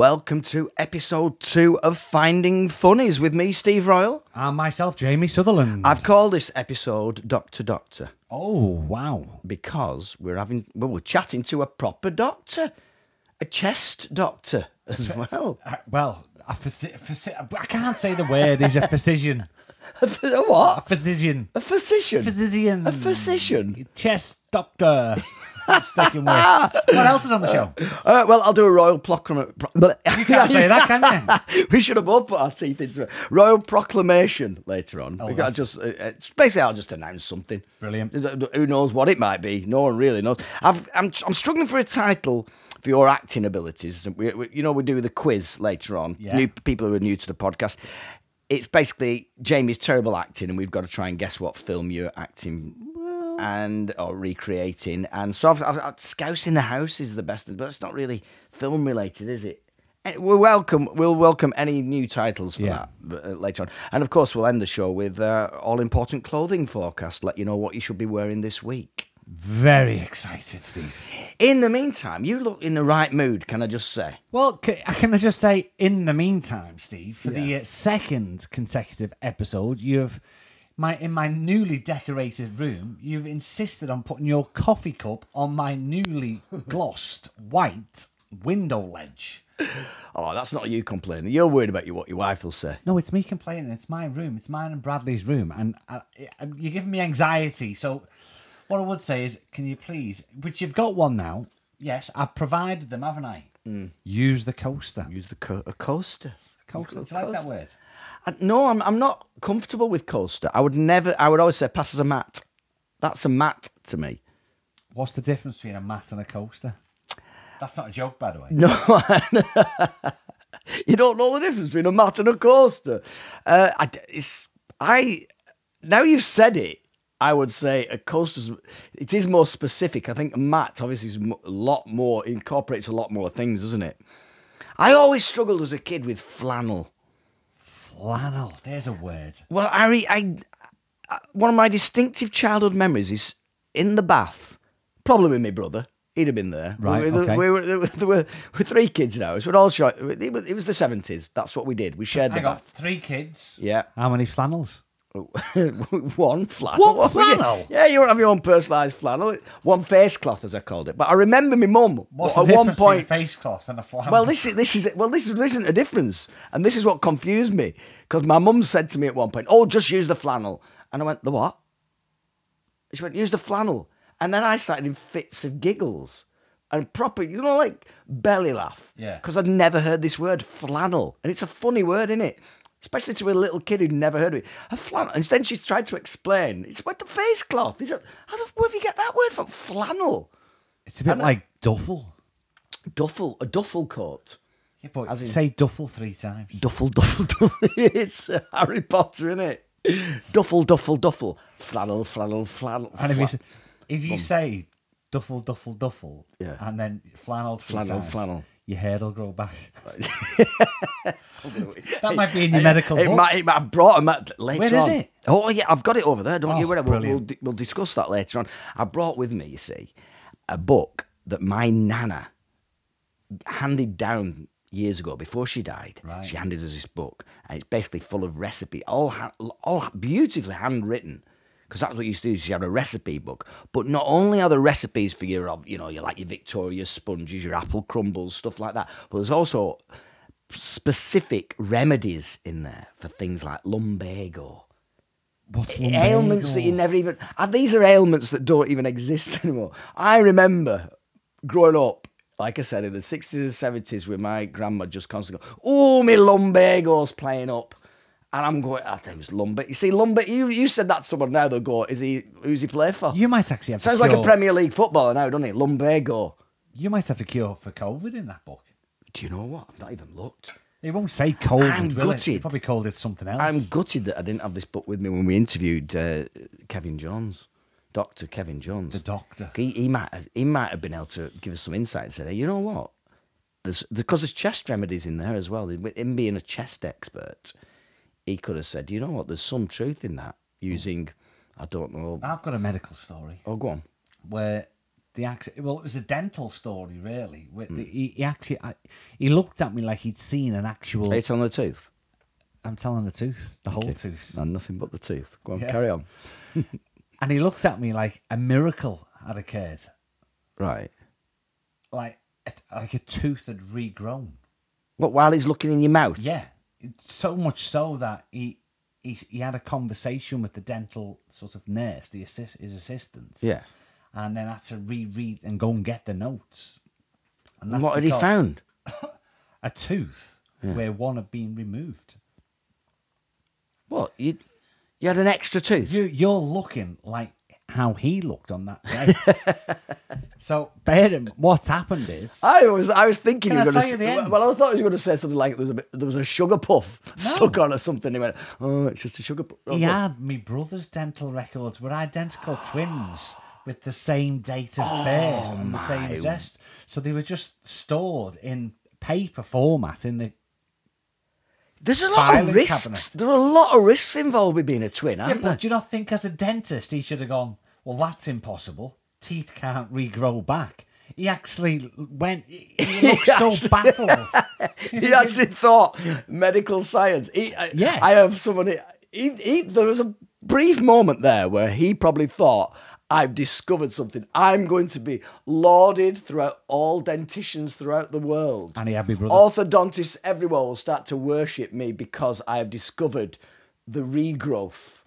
Welcome to episode two of Finding Funnies with me, Steve Royle. And myself, Jamie Sutherland. I've called this episode Doctor Doctor Oh, wow. because we're having well, we're chatting to a proper doctor, a chest doctor as well. Uh, well, a physi- physi- I can't say the word. He's a physician. a what? A physician. A physician. Physician. A physician. Chest doctor. I'm sticking with. What else is on the show? Uh, well, I'll do a royal proclamation. You can't say that, can you? we should have both put our teeth into it. Royal proclamation later on. we got just uh, basically I'll just announce something. Brilliant. Who knows what it might be? No one really knows. I've, I'm I'm struggling for a title for your acting abilities. We, we, you know, we do the quiz later on. Yeah. New people who are new to the podcast. It's basically Jamie's terrible acting, and we've got to try and guess what film you're acting and or recreating. And so I've, I've, I've Scouse in the House is the best, but it's not really film related, is it? Eh, We'll welcome. We'll welcome any new titles for Yeah. that uh, later on, and of course we'll end the show with uh, all important clothing forecast. Let you know what you should be wearing this week. Very excited, Steve. In the meantime, you look in the right mood. Can I just say? Well, ca- can I just say, in the meantime, Steve, for the uh, second consecutive episode, you've my in my newly decorated room, you've insisted on putting your coffee cup on my newly glossed white window ledge. Oh, that's not you complaining. You're worried about you, what your wife will say. No, it's me complaining. It's my room. It's mine and Bradley's room, and I, I, you're giving me anxiety. So, what I would say is, can you please, which you've got one now? Yes, I've provided them, haven't I? Mm. Use the coaster. Use the co- a coaster. Coaster. Do you like that word? No, I'm I'm not comfortable with coaster. I would never. I would always say pass as a mat. That's a mat to me. What's the difference between a mat and a coaster? That's not a joke, by the way. No, you don't know the difference between a mat and a coaster. Uh, I, it's I. Now you've said it, I would say a coaster's. It is more specific. I think a mat obviously is a lot more incorporates a lot more things, doesn't it? I always struggled as a kid with flannel. Flannel. There's a word. Well, Harry, I, I one of my distinctive childhood memories is in the bath, probably with my brother. He'd have been there. Right, We, were- okay. we were, there, were, there were we're three kids ours. We're all short. It was, it was the seventies. That's what we did. We shared the I got bath. three kids. Yeah. How many flannels? one flannel. One flannel? Yeah, you won't have your own personalised flannel. One face cloth, as I called it. But I remember my mum What's at the one point. a face cloth and a flannel? Well, this is this is well, this is- this isn't a difference, and this is what confused me because my mum said to me at one point, "Oh, just use the flannel," and I went, "The what?" She went, "Use the flannel," and then I started in fits of giggles and proper, you know, like belly laugh, Yeah. because I'd never heard this word flannel, and it's a funny word, isn't it? Especially to a little kid who'd never heard of it. A flannel. And then she tried to explain. It's what the face cloth. It's a, how the, where have you get that word from? Flannel. it's a bit like duffel. Duffel. A duffel coat. Yeah, but As in- say duffel three times. Duffel, duffel, duffel. it's uh, Harry Potter, isn't it? Duffel, duffel, duffel. Flannel, flannel, flannel. And if you, if you say duffel, duffel, duffel, Yeah. and then flannel, Flannel, times, flannel. your hair will grow back. that might be in your It- medical It book. might, it might have brought him at later Where is on. it? Oh yeah, I've got it over there. Don't you Oh, worry. We'll, we'll, we'll discuss that later on. I brought with me, you see, a book that my nana handed down years ago before she died. Right. She handed us this book, and it's basically full of recipe, all ha- all beautifully handwritten. Because that's what you used to do. You had a recipe book, but not only are the recipes for your, you know, your like your Victoria sponges, your apple crumbles, stuff like that. But there's also specific remedies in there for things like lumbago, What's ailments that you never even. And these are ailments that don't even exist anymore. I remember growing up, like I said, in the sixties and seventies, with my grandma just constantly going, "Oh, my lumbago's playing up," and I'm going, "I think it was lumbar." You see, lumbar. You you said that to someone now. They'll go, "Is he? Who's he play for?" You might actually have Sounds like a. Premier League footballer now, doesn't it? Lumbago. You might have the cure for COVID in that book. Do you know what? I've not even looked. It won't say COVID, I'm will it? gutted. They probably called it something else. I'm gutted that I didn't have this book with me when we interviewed uh, Kevin Jones, Doctor Kevin Jones. the doctor. He, he might have, he might have been able to give us some insight and say, hey, you know what? There's because there's chest remedies in there as well. Him being a chest expert, he could have said, you know what? There's some truth in that. Using, I don't know. I've got a medical story Oh, go on. where the accident. Well, it was a dental story, really. With Hmm. the, he, he actually, I, he looked at me like he'd seen an actual. Eight on the tooth. I'm telling the tooth, the whole tooth, No, nothing but the tooth. Go on, Yeah. carry on. and he looked at me like a miracle had occurred, Right. like like a tooth had regrown. What, while he's looking in your mouth? Yeah, it's so much so that he. He, he had a conversation with the dental sort of nurse, the assist, his assistant, Yeah. and then had to reread and go and get the notes. And what had he found? A tooth where one had been removed. What? You, you had an extra tooth? You, you're looking like how he looked on that day. so, bear in what's happened is I was I was thinking you were going tell you the to well I thought you were going to say something like there was a bit, there was a sugar puff stuck on or something. He went, oh, it's just a sugar puff. he had me brother's dental records were identical twins with the same date of oh, birth and the same my- address. So they were just stored in paper format in the. There's a lot of risks. cabinet. There are a lot of risks involved with being a twin, Yeah, there? but do you not think as a dentist he should have gone? Well, that's impossible. Teeth can't regrow back. He actually went. He looked so actually- baffled. he actually thought medical science. He, I, Yeah. I have someone. He, he, there was a brief moment there where he probably thought, "I've discovered something. I'm going to be lauded throughout all denticians throughout the world. And he had me brother. Orthodontists everywhere will start to worship me because I have discovered the regrowth.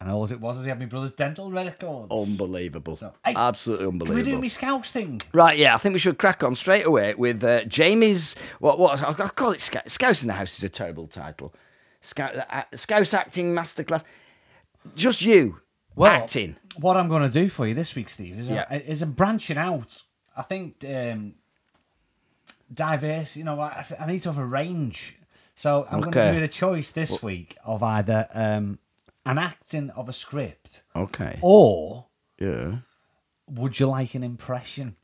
And all it was is he had my brother's dental records. Unbelievable. Hey, Absolutely Can unbelievable. we do me scouts thing? Right, yeah, I think we should crack on straight away with uh, Jamie's. What? What? I'll call it Scout. Scouse in the House is a terrible title. Scout, uh, Scouse acting masterclass. Just you acting. What I'm going to do for you this week, Steve, is Yeah. a, is a branching out. I think um, diverse. You know, I, I need to have a range. So I'm going to give you the choice this week of either um, an acting of a script Okay. or Yeah. would you like an impression?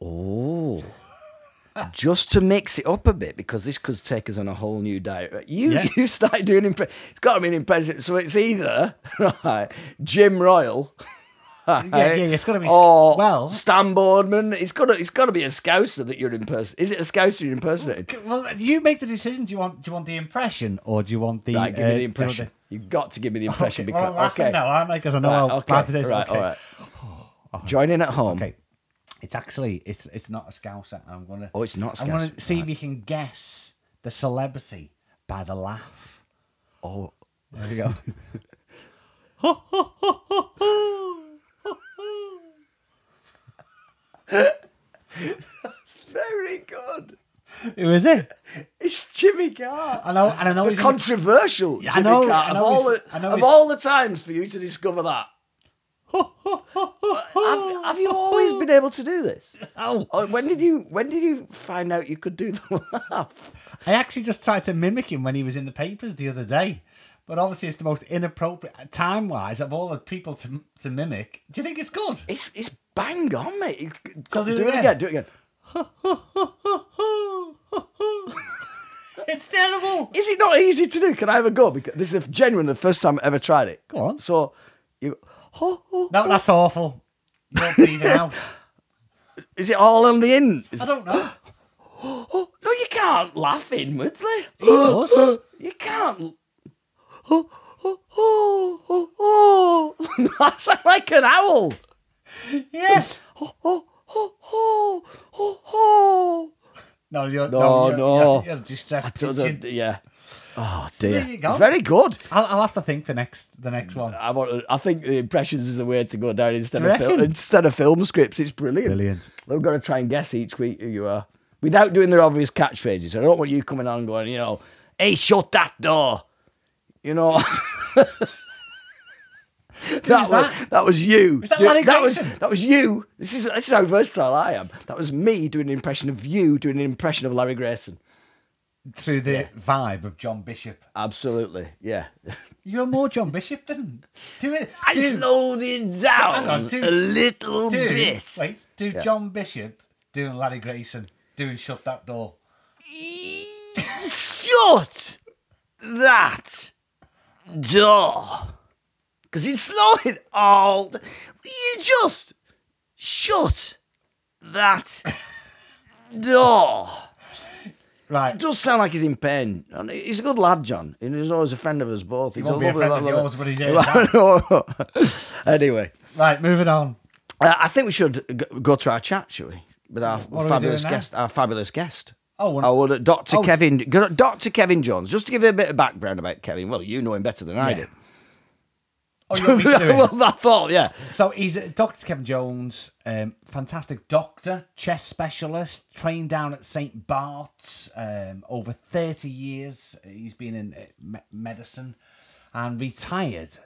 Oh. Just to mix it up a bit, because this could take us on a whole new diet. Uh, you Yeah. you started doing impression. It's got to be an impression. So it's either right, Jim Royle. Yeah, yeah, it's gotta be- Or well- Stan Boardman. It's got to. It's got to be a Scouser that you're impersonating. Is it a Scouser you're impersonating? Well, you make the decision. Do you want do you want the impression or do you want the? Right, give uh, me the you want impression. You've got to give me the impression Okay, well, I'm because laughing okay, now, aren't I? Because I know right, how okay, bad it is. right, okay. all right. Join in at home. Okay. It's actually it's it's not a scouser. I'm gonna Oh, it's not a I'm gonna see if you can guess the celebrity by the laugh. Oh, There you go. it's very good. Who is it? It's Jimmy Carr. I know, and I know the he's controversial Yeah, I Jimmy know- Carr. I of all the I know of he's- all the times for you to discover that. have, have you always been able to do this? Oh, Or when did you when did you find out you could do the laugh? I actually just tried to mimic him when he was in the papers the other day, but obviously it's the most inappropriate time wise of all the people to to mimic. Do you think it's good? It's it's bang on, mate. Do, do it again? Do it again. it's terrible. Is it not easy to do? Can I have a go? Because this is genuinely the first time I ever tried it. Go on. So you. No, that's awful. Out. Is it all on the in? Is I don't know. no, you can't laugh inwardly. He does. You can't. I sound like an owl. Yeah. Oh, oh, oh, oh, oh, oh. No, you're No, no, you're, no. You're, you're a distressed Don't- pigeon. don't- yeah. Oh dear. there you go. Very good. I'll, I'll have to think for next the next one. I want. I think the impressions is the way to go down instead Do of film, instead of film scripts. It's brilliant. Brilliant. We've got to try and guess each week who you are without doing their obvious catchphrases. I don't want you coming on and going, you know, hey, shut that door. You know. that, was, that? that was you. Is that Do- Larry that was that was you. This is this is how versatile I am. That was me doing an impression of you doing an impression of Larry Grayson. Through the vibe of John Bishop. Absolutely, yeah. You're more John Bishop than do it. I do, slowed it down Hang on, do- a little do, bit. Wait, do John Bishop doing Larry Grayson doing shut that door. Shut that door. Because it's slowing all. the- You just shut that door. Right. It does sound like he's in pain. And he's a good lad, John. He's always a friend of us both. He's won't be a friend of yours, but he is, anyway, Right, moving on. uh, I think we should go to our chat, shall we? With our What fabulous guest, our fabulous guest. Oh, well, Oh, well, Dr. Oh. Kevin, Dr. Kevin Jones. Just to give you a bit of background about Kevin. Well, you know him better than I do. Oh, you want me to do it? well, I thought, yeah. So he's a Dr. Kevin Jones, um, fantastic doctor, chest specialist, trained down at St. Bart's um, over 30 years. He's been in uh, me- medicine and retired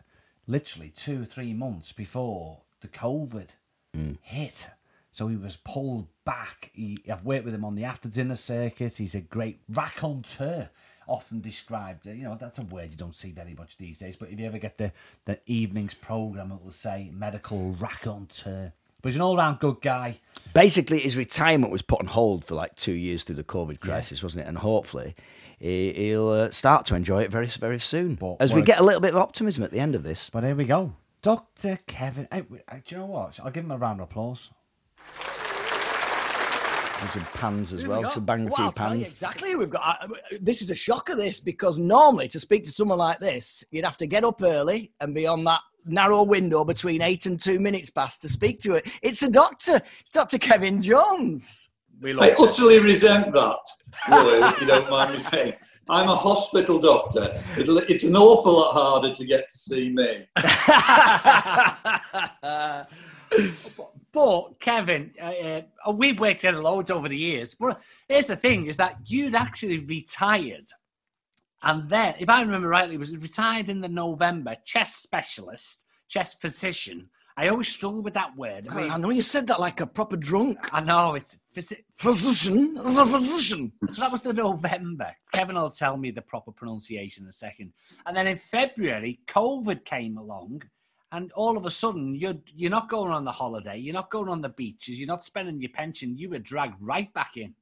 literally two three months before the COVID hit. So he was pulled back. He, I've worked with him on the after dinner circuit. He's a great raconteur, often described. You know, that's a word you don't see very much these days. But if you ever get the, the evenings program, it will say medical raconteur. But he's an all round good guy. Basically, his retirement was put on hold for like two years through the COVID crisis, wasn't it? And hopefully, he- he'll uh, start to enjoy it very, very soon. But As we get a little bit of optimism at the end of this. But here we go. Dr. Kevin. Hey, do you know what? I'll give him a round of applause. And some pans as well, we got? to bang a Well, few I'll tell you pans. exactly we've got. I- I- This is a shocker, this, because normally to speak to someone like this, you'd have to get up early and be on that narrow window between eight and two minutes past to speak to it. It's a doctor. It's Dr. Kevin Jones. We love I it. utterly resent that, Will, if you don't mind me saying. I'm a hospital doctor. It'll, it's an awful lot harder to get to see me. But Kevin, uh, uh, we've worked together loads over the years. But here's the thing: is that you'd actually retired, and then, if I remember rightly, was retired in the November chess specialist, chess physician. I always struggle with that word. I, mean, I know you said that like a proper drunk. I know it's physi- Physician? As a physician. so that was the November. Kevin will tell me the proper pronunciation in a second. And then in February, COVID came along, and all of a sudden, you're you're not going on the holiday, you're not going on the beaches, you're not spending your pension. You were dragged right back in.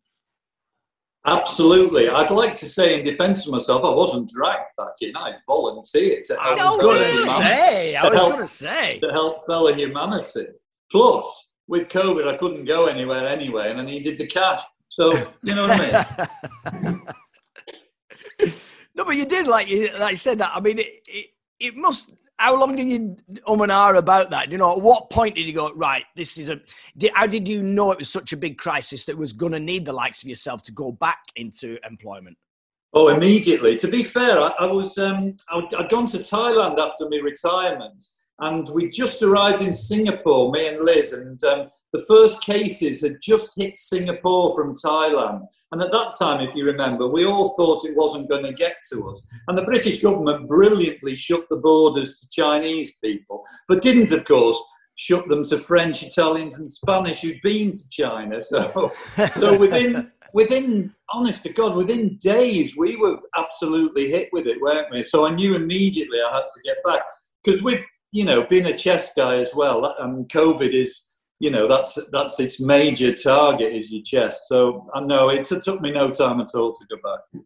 Absolutely. I'd like to say, in defence of myself, I wasn't dragged back in. I volunteered to I was going to say. I was going to say. to help fellow humanity. Plus, with COVID, I couldn't go anywhere anyway, and I needed the cash. So, you know what I mean? No, but you did like you like you said that. I mean, it, it it must. How long did you um and ah about that? You know, at what point did you go right? This is a. Did, how did you know it was such a big crisis that was going to need the likes of yourself to go back into employment? Oh, immediately. To be fair, I, I was um, I, I'd gone to Thailand after my retirement, and we just arrived in Singapore, me and Liz, and um, the first cases had just hit Singapore from Thailand. And at that time, if you remember, we all thought it wasn't going to get to us. And the British government brilliantly shut the borders to Chinese people, but didn't, of course, shut them to French, Italians, and Spanish who'd been to China. So, so within within honest to God, within days we were absolutely hit with it, weren't we? So I knew immediately I had to get back because with you know being a chess guy as well, and COVID is you know that's that's its major target is your chest. So I know it took me no time at all to go back.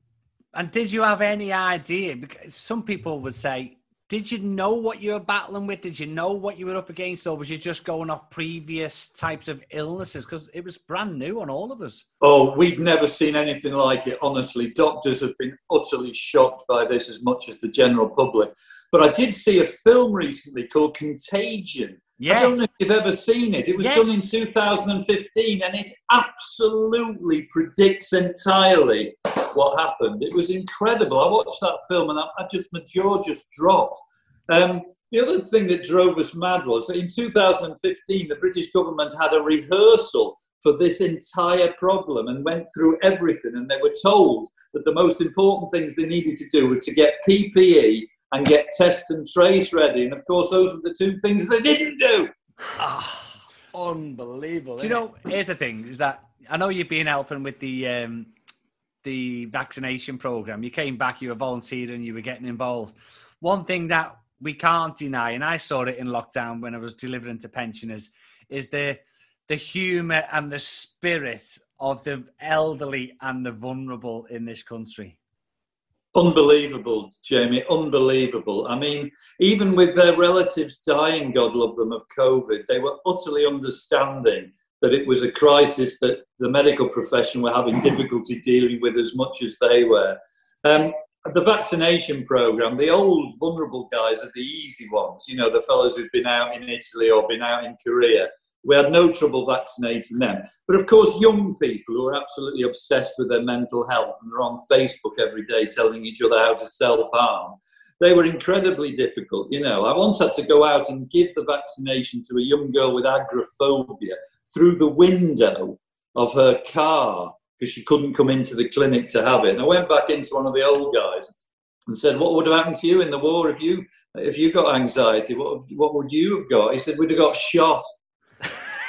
And did you have any idea? Because some people would say, did you know what you were battling with? Did you know what you were up against, or was you just going off previous types of illnesses? Because it was brand new on all of us. Oh, we've never seen anything like it, honestly. Doctors have been utterly shocked by this as much as the general public. But I did see a film recently called Contagion. I don't know if you've ever seen it. It was done in 2015 and it absolutely predicts entirely what happened. It was incredible. I watched that film and I, I just, my jaw just dropped. Um, the other thing that drove us mad was that in 2015, the British government had a rehearsal for this entire problem and went through everything. And they were told that the most important things they needed to do were to get PPE and get test and trace ready. And of course, those were the two things they didn't do. Ah, unbelievable. Do you innit? know? Here's the thing: is that I know you've been helping with the um, the vaccination program. You came back, you were volunteering, you were getting involved. One thing that we can't deny, and I saw it in lockdown when I was delivering to pensioners, is the the humour and the spirit of the elderly and the vulnerable in this country. Unbelievable, Jamie, unbelievable. I mean, even with their relatives dying, God love them, of COVID, they were utterly understanding that it was a crisis that the medical profession were having difficulty dealing with as much as they were. Um, the vaccination program, the old vulnerable guys are the easy ones, you know, the fellows who've been out in Italy or been out in Korea. We had no trouble vaccinating them. But of course, young people who are absolutely obsessed with their mental health and are on Facebook every day telling each other how to self harm, they were incredibly difficult. You know, I once had to go out and give the vaccination to a young girl with agoraphobia through the window of her car because she couldn't come into the clinic to have it. And I went back into one of the old guys and said, "What would have happened to you in the war if you if you got anxiety? What what would you have got?" He said, "We'd have got shot."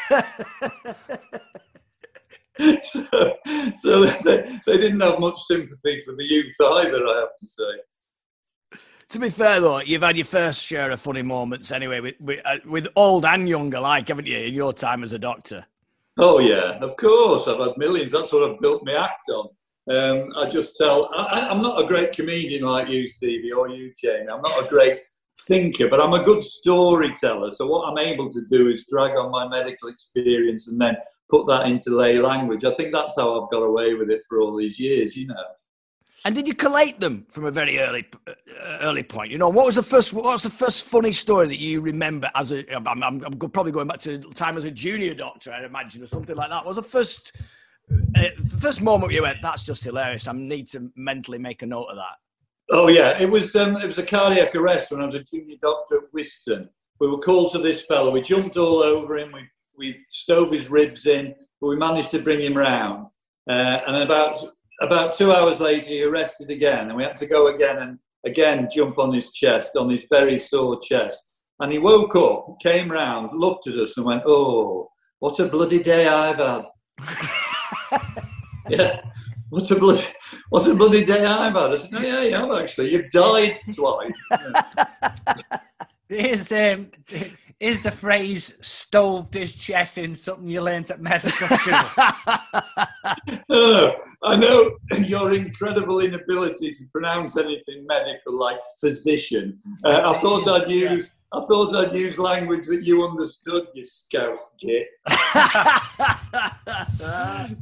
so, so they, they didn't have much sympathy for the youth either, I have to say. To be fair, though, you've had your first share of funny moments anyway, with, with, uh, with old and young alike, haven't you, in your time as a doctor? Oh, yeah, of course. I've had millions. That's what I've built my act on. Um, I just tell, I, am not a great comedian like you, Stevie, or you, Jamie. I'm not a great thinker, but I'm a good storyteller. So what I'm able to do is drag on my medical experience and then put that into lay language. I think that's how I've got away with it for all these years, you know. And did you collate them from a very early uh, early point? You know, what was the first what was the first funny story that you remember as a? I'm, I'm, I'm probably going back to time as a junior doctor, I imagine, or something like that. What was the first uh, the first moment you went? That's just hilarious. I need to mentally make a note of that. Oh yeah, it was um, it was a cardiac arrest when I was a junior doctor at Whiston. We were called to this fellow. We jumped all over him. We we stove his ribs in, but we managed to bring him round. Uh, and then about about two hours later, he arrested again, and we had to go again and again jump on his chest, on his very sore chest. And he woke up, came round, looked at us, and went, "Oh, what a bloody day I've had." yeah, what a bloody, a bloody day I've had. I said, "No, yeah, you have actually. You've died twice." Is um, is the phrase "stoved his chest" in something you learnt at medical school? oh, I know your incredible inability to pronounce anything medical like physician. Uh, I thought I'd use. I thought I'd use language that you understood, you scout git.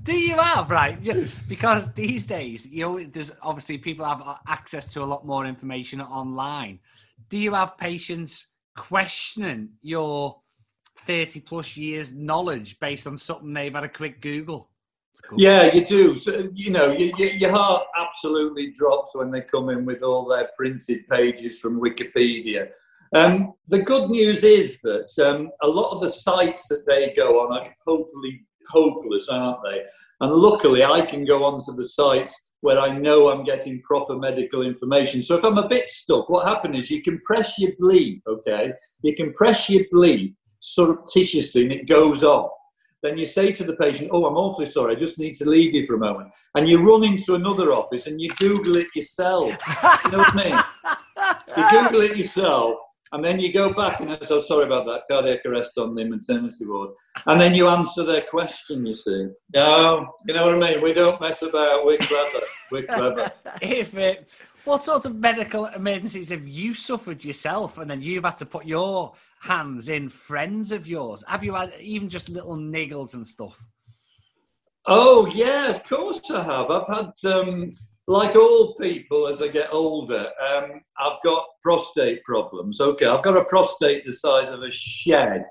Do you have right? Because these days, you know, there's obviously people have access to a lot more information online. Do you have patients questioning your 30 plus years knowledge based on something they've had a quick Google? Yeah, you do. So, you know, you, you, your heart absolutely drops when they come in with all their printed pages from Wikipedia. Um, the good news is that um, a lot of the sites that they go on are totally hopeless, aren't they? And luckily, I can go onto the sites where I know I'm getting proper medical information. So if I'm a bit stuck, what happens is you compress your bleep, okay? You compress your bleep surreptitiously and it goes off. Then you say to the patient, Oh, I'm awfully sorry, I just need to leave you for a moment. And you run into another office and you Google it yourself. you know what I mean? You Google it yourself and then you go back and say, oh, sorry about that, cardiac arrest on the maternity ward. And then you answer their question, you see. No, you know what I mean? We don't mess about. We're clever. We're clever. if it, what sort of medical emergencies have you suffered yourself and then you've had to put your hands in friends of yours? Have you had even just little niggles and stuff? Oh, yeah, of course I have. I've had... Um, like all people, as I get older, um, I've got prostate problems. Okay, I've got a prostate the size of a shed.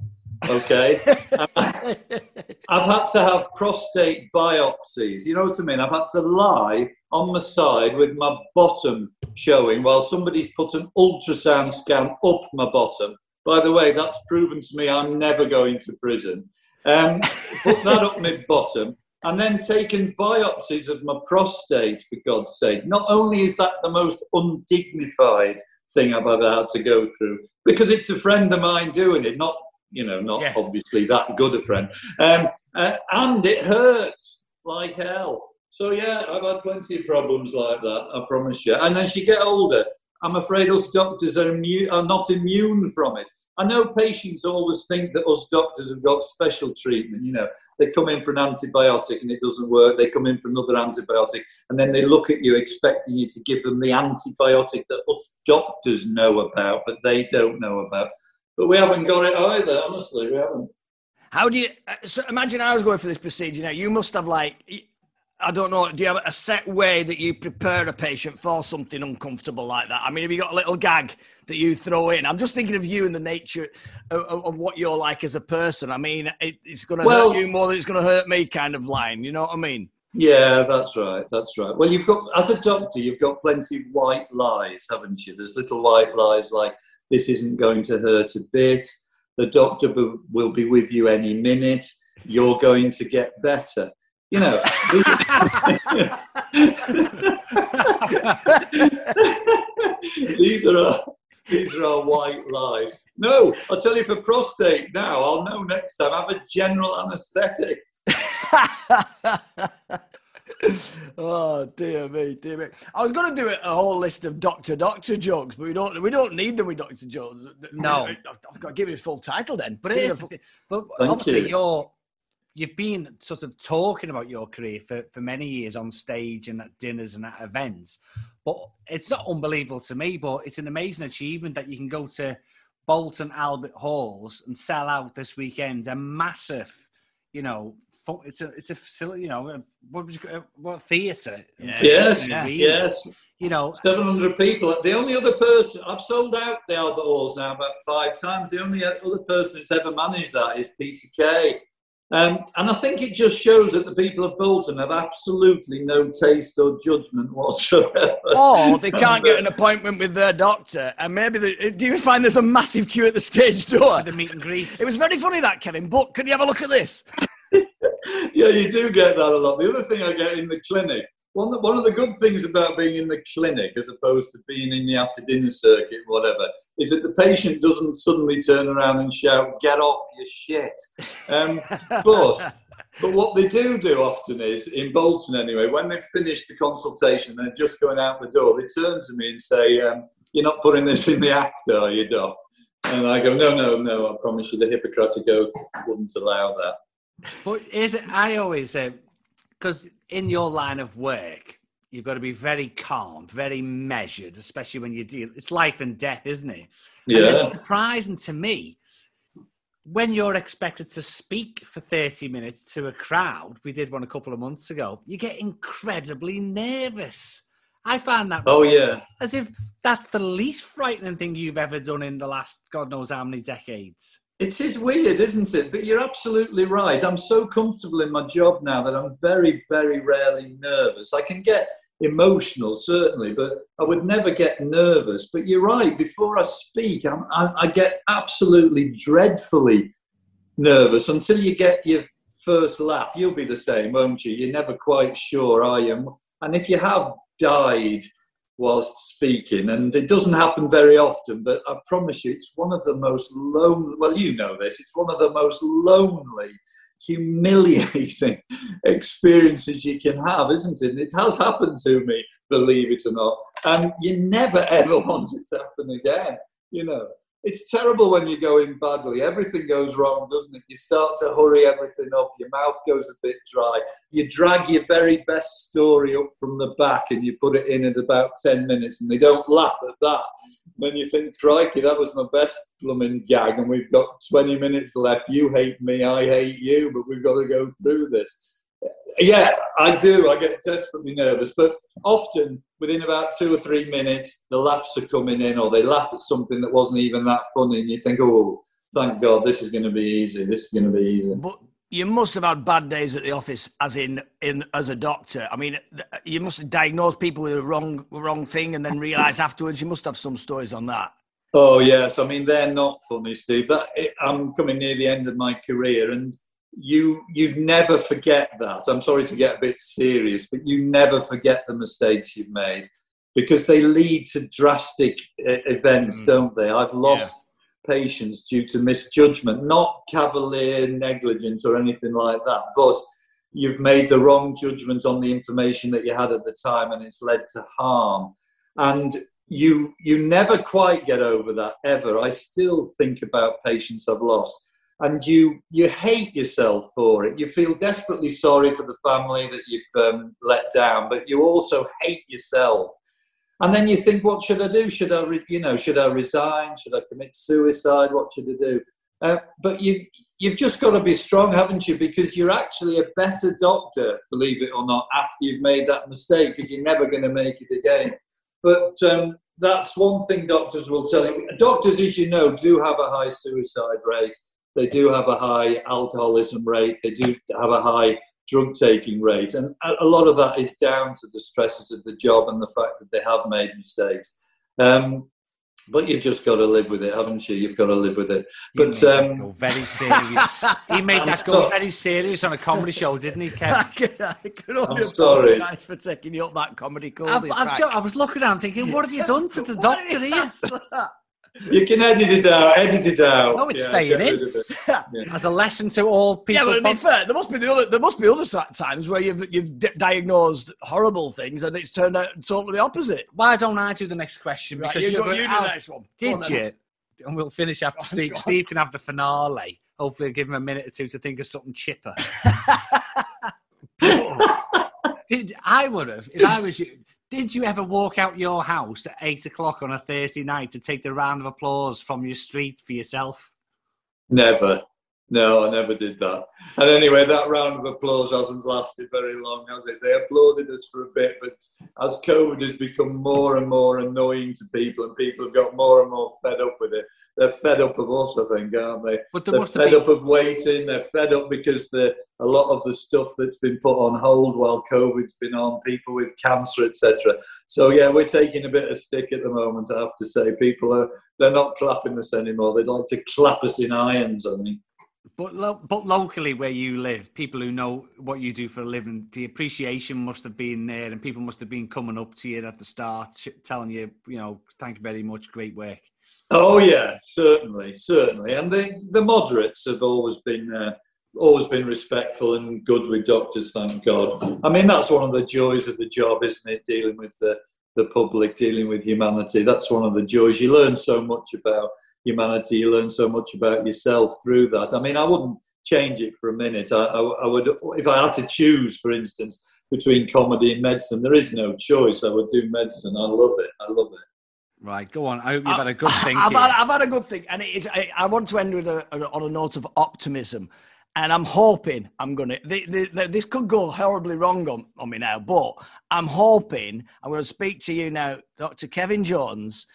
Okay, I've had to have prostate biopsies. You know what I mean? I've had to lie on my side with my bottom showing while somebody's put an ultrasound scan up my bottom. By the way, that's proven to me I'm never going to prison. Um, put that up my bottom and then taken biopsies of my prostate, for God's sake. Not only is that the most undignified thing I've ever had to go through, because it's a friend of mine doing it, not, you know, not yeah. obviously that good a friend, um, uh, and it hurts like hell. So, yeah, I've had plenty of problems like that, I promise you. And as you get older, I'm afraid us doctors are, immune, are not immune from it. I know patients always think that us doctors have got special treatment, you know. They come in for an antibiotic and it doesn't work. They come in for another antibiotic, and then they look at you expecting you to give them the antibiotic that us doctors know about, but they don't know about. But we haven't got it either. Honestly, we haven't. How do you? uh, So imagine I was going for this procedure. Now you must have like, I don't know. Do you have a set way that you prepare a patient for something uncomfortable like that? I mean, have you got a little gag that you throw in? I'm just thinking of you and the nature of, of, what you're like as a person. I mean, it, it's going to Well- hurt you more than it's going to hurt me, kind of line. You know what I mean? Yeah, that's right. That's right. Well, you've got, as a doctor, you've got plenty of white lies, haven't you? There's little white lies like, this isn't going to hurt a bit. The doctor will be with you any minute. You're going to get better. You know, these, these are our, these are our white lies. No, I'll tell you for prostate now, I'll know next time. I have a general anaesthetic. oh dear me, dear me. I was going to do a whole list of doctor doctor jokes, but we don't we don't need them with Doctor Jones. No. I've got to give it his full title then. But it Give is. a full- But Thank obviously, you. you're you've been sort of talking about your career for, for many years on stage and at dinners and at events. But it's not unbelievable to me, but it's an amazing achievement that you can go to Bolton Albert Halls and sell out this weekend a massive, you know, it's a it's a facility, you know, a- what was you- what theatre? Yes, Yeah. yes. You know, 700 people. The only other person, I've sold out the Albert Halls now about five times. The only other person that's ever managed that is Peter Kay. Um, and I think it just shows that the people of Bolton have absolutely no taste or judgment whatsoever. Or they can't get an appointment with their doctor, and maybe they, do you find there's a massive queue at the stage door? the meet and greet. It was very funny that Kevin. But could you have a look at this? yeah, you do get that a lot. The other thing I get in the clinic, one, one of the good things about being in the clinic as opposed to being in the after dinner circuit, whatever, is that the patient doesn't suddenly turn around and shout, get off your shit. Um, but but what they do do often is, in Bolton anyway, when they've finished the consultation, they're just going out the door, they turn to me and say, um, You're not putting this in the act, are you, Doc? And I go, No, no, no, I promise you the Hippocratic Oath wouldn't allow that. But is it? I always say, because in your line of work, you've got to be very calm, very measured, especially when you deal. It's life and death, isn't it? And Yeah. it's surprising to me when you're expected to speak for 30 minutes to a crowd. We did one a couple of months ago. You get incredibly nervous. I find that Oh, yeah. as if that's the least frightening thing you've ever done in the last God knows how many decades. It is weird, isn't it? But you're absolutely right. I'm so comfortable in my job now that I'm very, very rarely nervous. I can get emotional, certainly, but I would never get nervous. But you're right. Before I speak, I, I get absolutely dreadfully nervous until you get your first laugh. You'll be the same, won't you? You're never quite sure, are you? And if you have died whilst speaking, and it doesn't happen very often, but I promise you, it's one of the most lonely. Well, you know this. It's one of the most lonely, humiliating experiences you can have, isn't it? And it has happened to me, believe it or not. And you never ever want it to happen again. You know, it's terrible when you're going badly. Everything goes wrong, doesn't it? You start to hurry everything up. Your mouth goes a bit dry. You drag your very best story up from the back and you put it in at about 10 minutes and they don't laugh at that. Then you think, crikey, that was my best blooming gag and we've got 20 minutes left. You hate me, I hate you, but we've got to go through this. Yeah, I do. I get desperately nervous, but often within about two or three minutes, the laughs are coming in, or they laugh at something that wasn't even that funny, and you think, "Oh, thank God, this is going to be easy. This is going to be easy." But you must have had bad days at the office, as in in as a doctor. I mean, you must have diagnosed people with the wrong wrong thing, and then realise afterwards. You must have some stories on that. Oh yes, I mean they're not funny, Steve. That I'm coming near the end of my career, and you you never forget that. I'm sorry to get a bit serious, but you never forget the mistakes you've made because they lead to drastic uh, events, Mm. don't they? I've lost patients due to misjudgment, not cavalier negligence or anything like that, but you've made the wrong judgment on the information that you had at the time, and it's led to harm. And you you never quite get over that ever. I still think about patients I've lost, and you you hate yourself for it. You feel desperately sorry for the family that you've um, let down, but you also hate yourself. And then you think, what should I do? Should I, re- you know, should I resign? Should I commit suicide? What should I do? Uh, but you you've just got to be strong, haven't you? Because you're actually a better doctor, believe it or not, after you've made that mistake, because you're never going to make it again. But um, that's one thing doctors will tell you. Doctors, as you know, do have a high suicide rate. They do have a high alcoholism rate. They do have a high drug taking rate. And a lot of that is down to the stresses of the job and the fact that they have made mistakes. Um, but you've just got to live with it, haven't you? You've got to live with it. But um, very serious. he made that go very serious on a comedy show, didn't he, Kev? I can, I can I'm sorry. apologise for taking you up that comedy call. I've, I've I was looking around thinking, what have you done to the doctor here? You can edit it out. Edit it out. No, it's Yeah, staying in. it. Yeah. As a lesson to all people. Yeah, people. but to be fair, there must be the other. There must be other times where you've you've diagnosed horrible things and it's turned out totally opposite. Why don't I do the next question? Right, Because you, you're go, going- you do the next one. Did on then. you? And we'll finish after Steve. Steve can have the finale. Hopefully, give him a minute or two to think of something chipper. did I would have if I was you? Did you ever walk out your house at eight o'clock on a Thursday night to take the round of applause from your street for yourself? Never. No, I never did that. And anyway, that round of applause hasn't lasted very long, has it? They applauded us for a bit, but as COVID has become more and more annoying to people and people have got more and more fed up with it, they're fed up of us, I think, aren't they? But They're fed been. up of waiting. They're fed up because the a lot of the stuff that's been put on hold while COVID's been on, people with cancer, etc. So yeah, we're taking a bit of stick at the moment. I have to say, people are they're not clapping us anymore. They'd like to clap us in irons. I think. But lo- but locally where you live, people who know what you do for a living, the appreciation must have been there, and people must have been coming up to you at the start, telling you, you know, thank you very much, great work. Oh yeah, certainly, certainly. And the the moderates have always been uh, always been respectful and good with doctors. Thank God. I mean, that's one of the joys of the job, isn't it? Dealing with the the public, dealing with humanity. That's one of the joys. You learn so much about humanity. You learn so much about yourself through that. I mean, I wouldn't change it for a minute. I, I, I would, if I had to choose, for instance, between comedy and medicine, there is no choice. I would do medicine. I love it. I love it. Right, go on. I hope you've uh, had a good thing. I've had, I've had a good thing, and it is. I, I want to end with a, a- on a note of optimism, and I'm hoping I'm gonna. The, the, the, this could go horribly wrong on, on me now, but I'm hoping I'm going to speak to you now, Dr. Kevin Jones.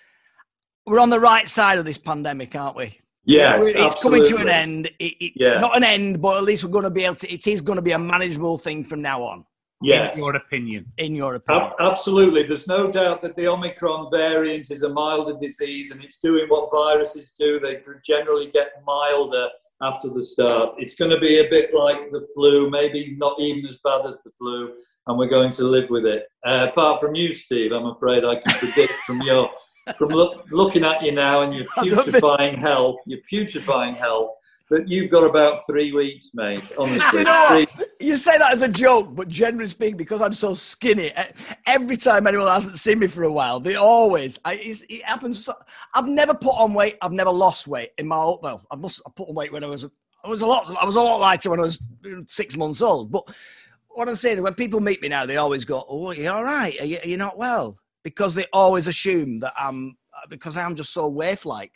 We're on the right side of this pandemic, aren't we? Yes, it's coming to an end. It, it, Yeah. Not an end, but at least we're going to be able to. It is going to be a manageable thing from now on, Yes. In your opinion. in your opinion. Ab- Absolutely. There's no doubt that the Omicron variant is a milder disease and it's doing what viruses do. They generally get milder after the start. It's going to be a bit like the flu, maybe not even as bad as the flu, and we're going to live with it. Uh, apart from you, Steve, I'm afraid I can predict from your. From look, looking at you now and your putrefying health, your putrefying health, that you've got about three weeks, mate. Honestly, You know You say that as a joke, but generally speaking, because I'm so skinny, every time anyone hasn't seen me for a while, they always. I, it happens. So, I've never put on weight. I've never lost weight in my whole- well. I must. I put on weight when I was. I was a lot. I was a lot lighter when I was six months old. But what I'm saying, when people meet me now, they always go, "Oh, you're you all right? Are you, are you not well?" Because they always assume that I'm uh, because I'm just so waif-like.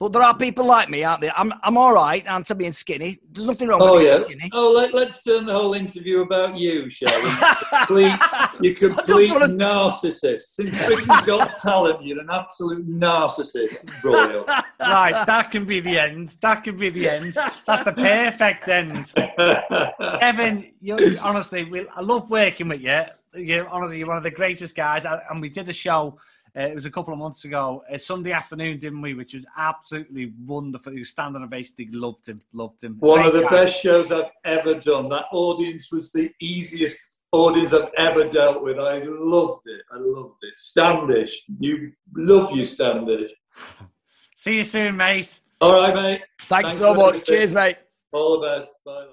But there are people like me, aren't there? I'm I'm all right. I'm to being skinny. There's nothing wrong Oh with yeah. being skinny. Oh, let, let's turn the whole interview about you, shall we? complete, you complete wanna- narcissist. Since Britain's Got Talent, you're an absolute narcissist, Royle. Right, that can be the end. That can be the end. That's the perfect end. Kevin, you honestly, we, I love working with you. You honestly, you're one of the greatest guys. And we did a show. Uh, it was a couple of months ago, uh, Sunday afternoon, didn't we? Which was absolutely wonderful. He was standing ovation. They loved him. Loved him. One of the guy. best shows I've ever done. That audience was the easiest audience I've ever dealt with. I loved it. I loved it. Standish. You love you, Standish. See you soon, mate. All right, mate. Thanks, Thanks so much. everything. Cheers, mate. All the best. Bye.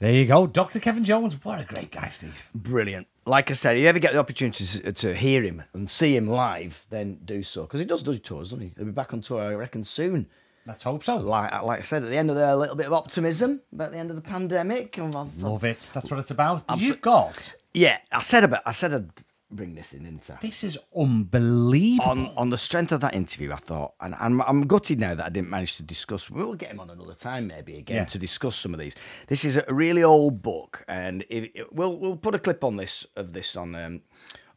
There you go, Dr. Kevin Jones. What a great guy, Steve. Brilliant. Like I said, if you ever get the opportunity to, to hear him and see him live, then do so. Because he does do tours, doesn't he? He'll be back on tour, I reckon, soon. Let's hope so. Like, like I said at the end of there, a little bit of optimism about the end of the pandemic. And Love it. That's what it's about. You've got. yeah, I said about, I said I'd bring this in, didn't This is unbelievable. on on the strength of that interview, I thought, and I'm, I'm gutted now that I didn't manage to discuss. We'll get him on another time, maybe again, Yeah. to discuss some of these. This is a really old book, and it, it- we'll we'll put a clip on this of this on um,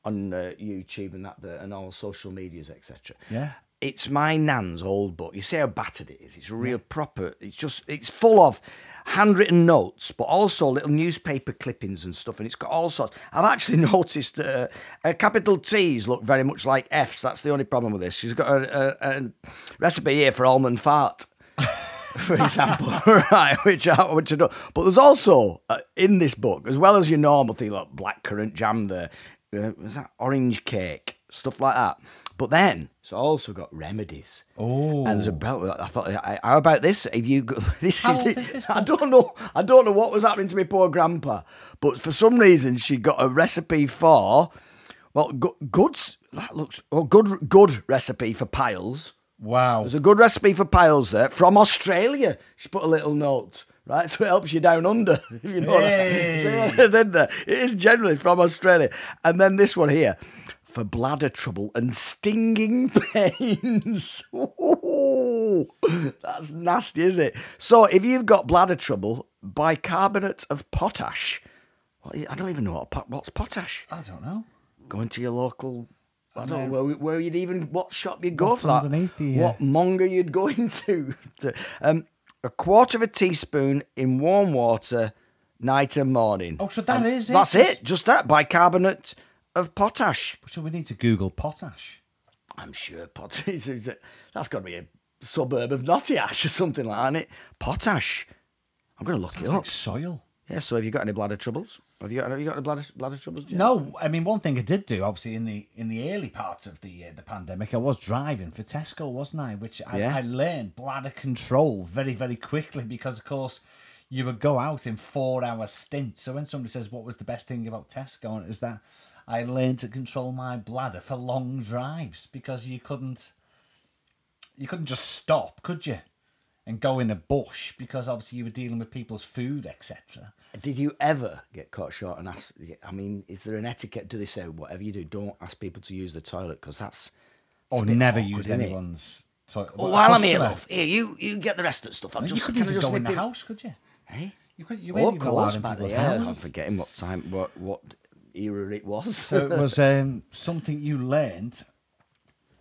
on uh, YouTube and that the, and all social medias, etc. Yeah. It's my nan's old book. You see how battered it is. It's real proper. It's just it's full of handwritten notes, but also little newspaper clippings and stuff. And it's got all sorts. I've actually noticed that uh, uh, capital T's look very much like F's. That's the only problem with this. She's got a, a, a recipe here for almond fart. for example, right? Which I, which I don't. But there's also uh, in this book, as well as your normal thing like blackcurrant jam, there uh, was that orange cake, stuff like that. But then it's also got remedies. Oh. And there's a belt. I thought, how about this? Have you got this? How is old the- is this I don't know. I don't know what was happening to my poor grandpa, but for some reason she got a recipe for well, go- goods. That looks oh good. Good recipe for piles. Wow. There's a good recipe for piles there from Australia. She put a little note, right? So it helps you down under, if you know what I Hey. So, then there, it is generally from Australia. And then this one here for bladder trouble and stinging pains. Ooh, that's nasty, isn't it? So if you've got bladder trouble, bicarbonate of potash. I don't even know what, pot- what's potash. I don't know. Going to your local. I don't know where, where you'd even what shop you'd go for that. uh, What monger you'd go into. Um, a quarter of a teaspoon in warm water, night and morning. Oh, so that And is it? That's it. Just that bicarbonate of potash. So we need to Google potash. I'm sure potash. is- That's got to be a suburb of Nottingham or something like that. Isn't it? Potash. I'm going to look It's it up. like soil. Yeah. So have you got any bladder troubles? Have you got? Have you got any bladder bladder troubles? Jim? No, I mean one thing I did do, obviously in the in the early part of the uh, the pandemic, I was driving for Tesco, wasn't I? Which I, Yeah. I learned bladder control very very quickly because of course you would go out in four hour stints. So when somebody says what was the best thing about Tesco, and it is that I learned to control my bladder for long drives because you couldn't you couldn't just stop, could you? And go in a bush because obviously you were dealing with people's food, etc. Did you ever get caught short and ask? I mean, is there an etiquette? Do they say whatever you do, don't ask people to use the toilet because that's. Or oh, never awkward, used anyone's. toilet. Oh, Well, while I'm here, love, here you you get the rest of the stuff. I'm you just couldn't even just go in the house, could you? Hey, You could. You oh, of course, back there. I'm forgetting what time, what what era it was. So it was um, something you learned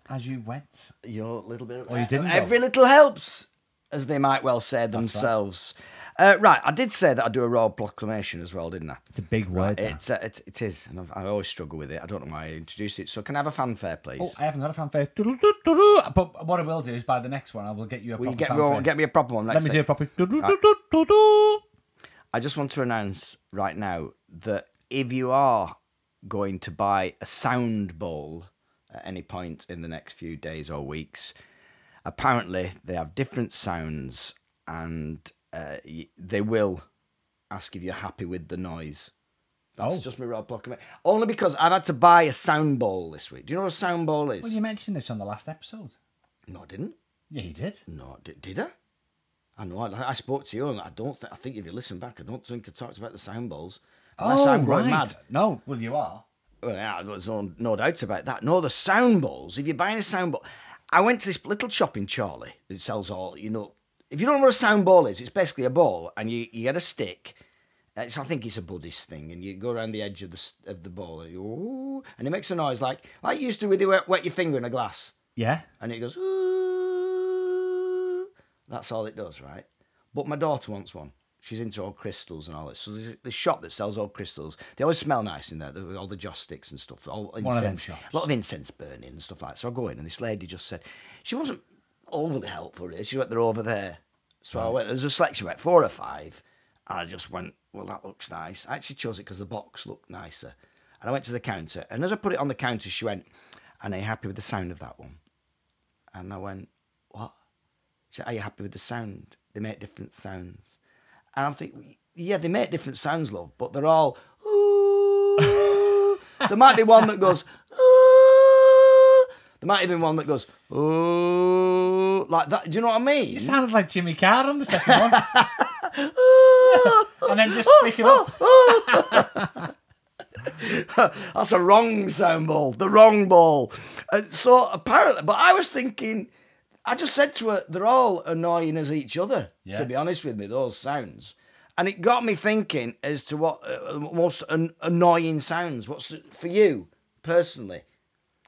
as you went. your little bit. Of, Oh, you didn't go? Every little helps, as they might well say themselves. Uh, right, I did say that I do a royal proclamation as well, didn't I? It's a big word. that. It's, uh, it, it is, and I've, I always struggle with it. I don't know why I introduced it. So can I have a fanfare, please? Oh, I haven't got a fanfare. But what I will do is by the next one, I will get you a proper get me, get me a proper one next Let me time? do a proper. doodle-doo-doo-doo-doo. I just want to announce right now that if you are going to buy a sound bowl at any point in the next few days or weeks, apparently they have different sounds and uh, they will ask if you're happy with the noise. That's Oh. just me Rob Pluckerman. Only because I've had to buy a sound bowl this week. Do you know what a sound bowl is? Well, you mentioned this on the last episode. No, I didn't. Yeah, you did. No, did, did I? I know. I, I spoke to you, and I don't. Th- I think if you listen back, I don't think I talked about the sound bowls. Unless oh, I'm going right. mad. No, well, you are. Well, yeah, there's no, no doubts about that. No, the sound bowls. If you're buying a sound bowl, I went to this little shop in Chorley that sells all. You know, if you don't know what a sound ball is, it's basically a ball, and you, you get a stick. It's, I think it's a Buddhist thing, and you go around the edge of the of the ball, and, you, ooh, and it makes a noise like like you used to with you wet, wet your finger in a glass Yeah. and it goes. Ooh. That's all it does, right? But my daughter wants one. She's into all crystals and all this. So there's this shop that sells all crystals. They always smell nice in there. with all the joss sticks and stuff. All incense, One of them shops. A lot of incense burning and stuff like that. So I go in and this lady just said she wasn't overly helpful. Really. She went, "They're over there." So I went. There's a selection, about four or five, and I just went, "Well, that looks nice." I actually chose it because the box looked nicer. And I went to the counter, and as I put it on the counter, she went, "And are you happy with the sound of that one?" And I went, What? She said, Are you happy with the sound? They make different sounds. And I'm thinking, Yeah, they make different sounds, love, but they're all, there might be one that goes, Ooh. There might been one that goes, oh, like that. Do you know what I mean? You sounded like Jimmy Carr on the second one. and then just pick it up. That's a wrong sound ball, the wrong ball. Uh, so apparently, but I was thinking, I just said to her, they're all annoying as each other, Yeah. to be honest with me, those sounds. And it got me thinking as to what uh, most an- annoying sounds. What's the, for you personally?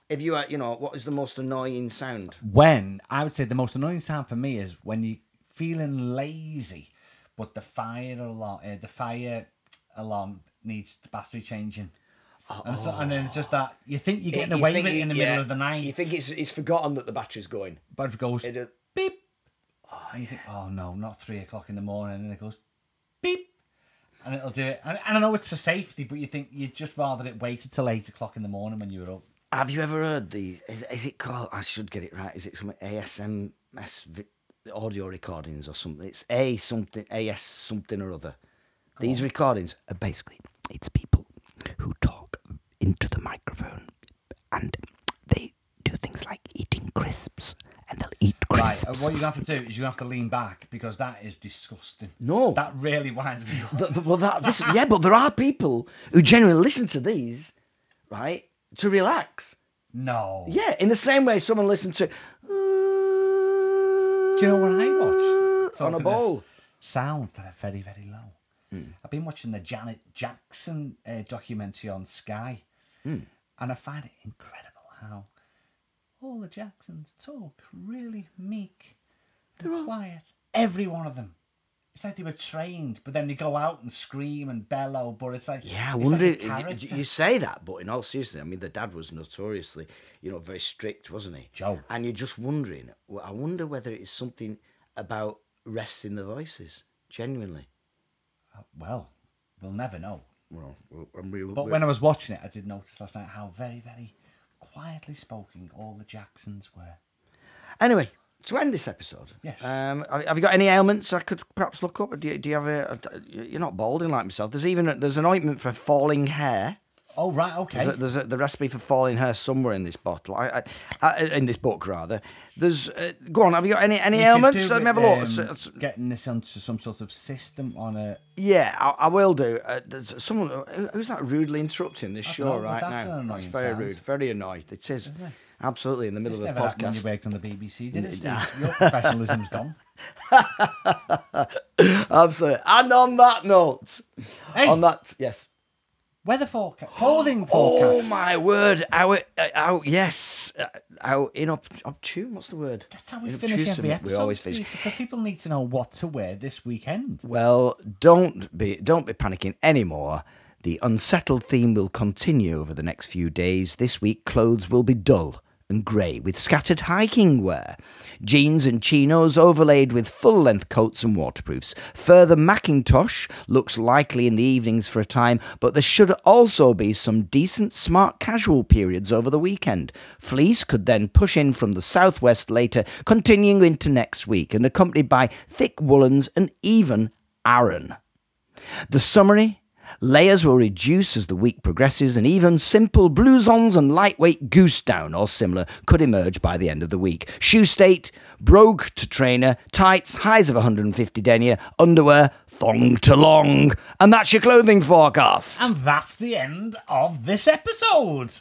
If you, are, you know, what is the most annoying sound? When I would say the most annoying sound for me is when you're feeling lazy, but the fire alarm, uh, the fire alarm needs the battery changing. And, so, and then it's just that you think you're getting You away with it in the yeah, middle of the night. You think it's it's forgotten that the battery's going. but it goes It, uh, beep. Oh, and you think, oh no, not three o'clock in the morning, and it goes beep, and it'll do it. And, and I know it's for safety, but you think you'd just rather it waited till eight o'clock in the morning when you were up. Have you ever heard the? Is, is it called? I should get it right. Is it some ASMS audio recordings or something? It's A something AS something or other. These recordings are basically it's people who talk into the microphone and they do things like eating crisps and they'll eat crisps. uh, what you have to do is you have to lean back because that is disgusting. No. that really winds me up. Th- th- well, that, this, yeah, but there are people who genuinely listen to these, right, to relax. No. Yeah, in the same way someone listens to. Do you know what I watched? On a bowl. Sounds that are very, very low. Hmm. I've been watching the Janet Jackson uh, documentary on Sky, Hmm. and I find it incredible how all the Jacksons talk really meek, and They're quiet. Every one of them. It's like they were trained, but then they go out and scream and bellow. But it's like Yeah, I wonder. Like a y- y- character. you say that, but in all seriousness, I mean, the dad was notoriously, you know, very strict, wasn't he? Joe. And you're just wondering. I wonder whether it's something about resting the voices. Genuinely. well, we'll never know. Well, well, and we, But when I was watching it, I did notice last night how very, very quietly spoken all the Jacksons were. anyway, to end this episode, Yes. Um, have have you got any ailments I could perhaps look up? Do you, do you have a, a? You're not balding like myself. There's even a, there's an ointment for falling hair. Oh right, okay. There's, a, there's a, the recipe for falling hair somewhere in this bottle. I, I, I, in this book rather. There's uh, go on. Have you got any any We ailments? Let me have a look. um, It's- it's- getting this onto some sort of system on a. yeah, I, I will do. Uh, someone who's that rudely interrupting this show know, right that's now. That's very sound. rude. Very annoyed. It is. Absolutely in the middle It's of the when you podcast. worked on the BBC, did it? Steve? Your professionalism's gone. Absolutely. And on that note, Hey. on that yes. Weather forecast, clothing forecast. Oh my word! How uh, how yes, uh, how in up obtune. What's the word? That's how we In finish every episode. We always finish. because people need to know what to wear this weekend. Well, don't be don't be panicking anymore. The unsettled theme will continue over the next few days. This week, clothes will be dull and grey with scattered hiking wear. Jeans and chinos overlaid with full length coats and waterproofs. Further, Mackintosh looks likely in the evenings for a time, but there should also be some decent smart casual periods over the weekend. Fleece could then push in from the southwest later, continuing into next week and accompanied by thick woolens and even Aran. The summary layers will reduce as the week progresses, and even simple blousons and lightweight goose down or similar could emerge by the end of the week. Shoe state, brogue to trainer, tights, highs of 150 denier, underwear, thong to long. And that's your clothing forecast. And that's the end of this episode.